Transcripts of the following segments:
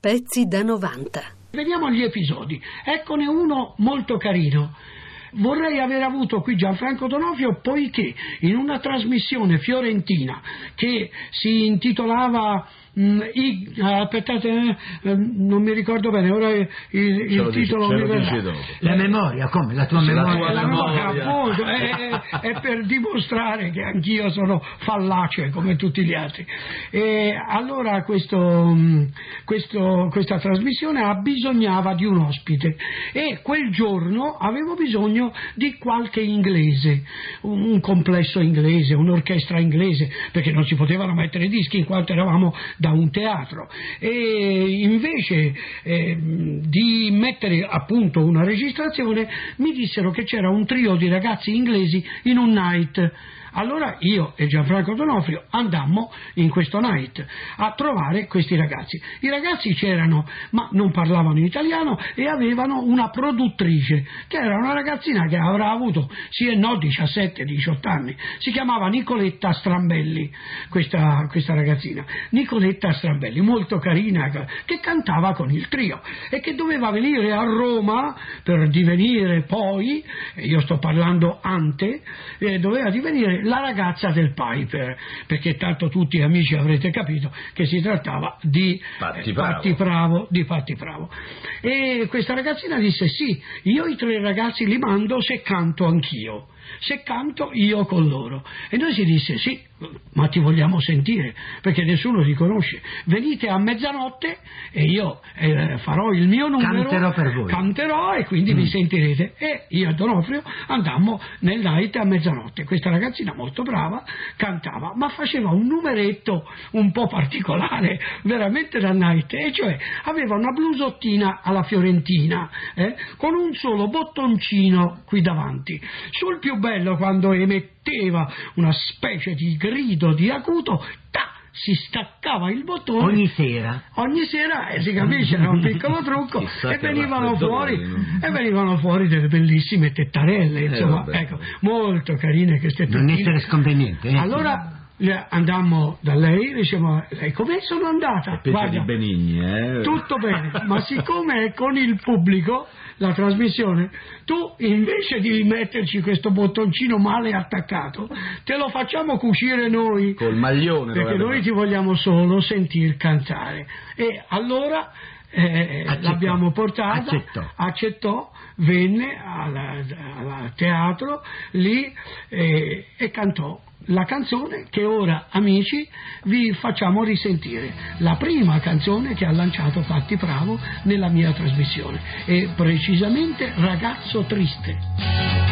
Pezzi da 90. Vediamo gli episodi. Eccone uno molto carino. Vorrei aver avuto qui Gianfranco Donofrio poiché in una trasmissione fiorentina che si intitolava I, aspettate, eh, non mi ricordo bene, ora il, il titolo dice, mi La memoria, come? La tua memoria? La, memoria, appunto, è, è, per dimostrare che anch'io sono fallace come tutti gli altri. E allora questo, mm, questo, questa trasmissione abbisognava di un ospite e quel giorno avevo bisogno di qualche inglese, un, un complesso inglese, un'orchestra inglese, perché non si potevano mettere dischi in quanto eravamo da un teatro. E invece eh, di mettere a punto una registrazione mi dissero che c'era un trio di ragazzi inglesi in un night allora io e Gianfranco Donofrio andammo in questo night a trovare questi ragazzi. I ragazzi c'erano, ma non parlavano in italiano e avevano una produttrice, che era una ragazzina che avrà avuto sì e no 17-18 anni. Si chiamava Nicoletta Strambelli, questa, questa ragazzina. Nicoletta Strambelli, molto carina, che cantava con il trio e che doveva venire a Roma per divenire poi, io sto parlando ante, eh, doveva divenire la ragazza del Piper, perché tanto tutti amici avrete capito che si trattava di Patti Bravo. Patti Bravo, di Patti Bravo. E questa ragazzina disse sì, io i tre ragazzi li mando se canto anch'io se canto io con loro. E noi si disse sì, ma ti vogliamo sentire, perché nessuno ti conosce. Venite a mezzanotte e io eh, farò il mio numero, canterò per voi. Canterò e quindi mm. mi sentirete. E io e Donofrio andammo nel night a mezzanotte. Questa ragazzina molto brava cantava, ma faceva un numeretto un po' particolare, veramente da night, e cioè aveva una blusottina alla fiorentina, eh, con un solo bottoncino qui davanti. Sul più bello quando emetteva una specie di grido di acuto, ta, si staccava il bottone. Ogni sera. Ogni sera eh, si capisce era un piccolo trucco e venivano, fuori, e venivano fuori delle bellissime tettarelle eh, insomma eh, ecco, molto carine queste tettarelle non essere sconveniente eh? allora andammo da lei, diciamo, lei come sono andata? Guarda, di Benigni, eh? Tutto bene, ma siccome è con il pubblico la trasmissione, tu invece di metterci questo bottoncino male attaccato, te lo facciamo cucire noi. Col maglione. Perché noi ti vogliamo solo sentir cantare. E allora eh, l'abbiamo portata, accettò, accettò venne al teatro lì eh, e cantò la canzone che ora, amici, vi facciamo risentire. La prima canzone che ha lanciato Fatti Bravo nella mia trasmissione e precisamente Ragazzo Triste.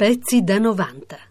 Pezzi da 90.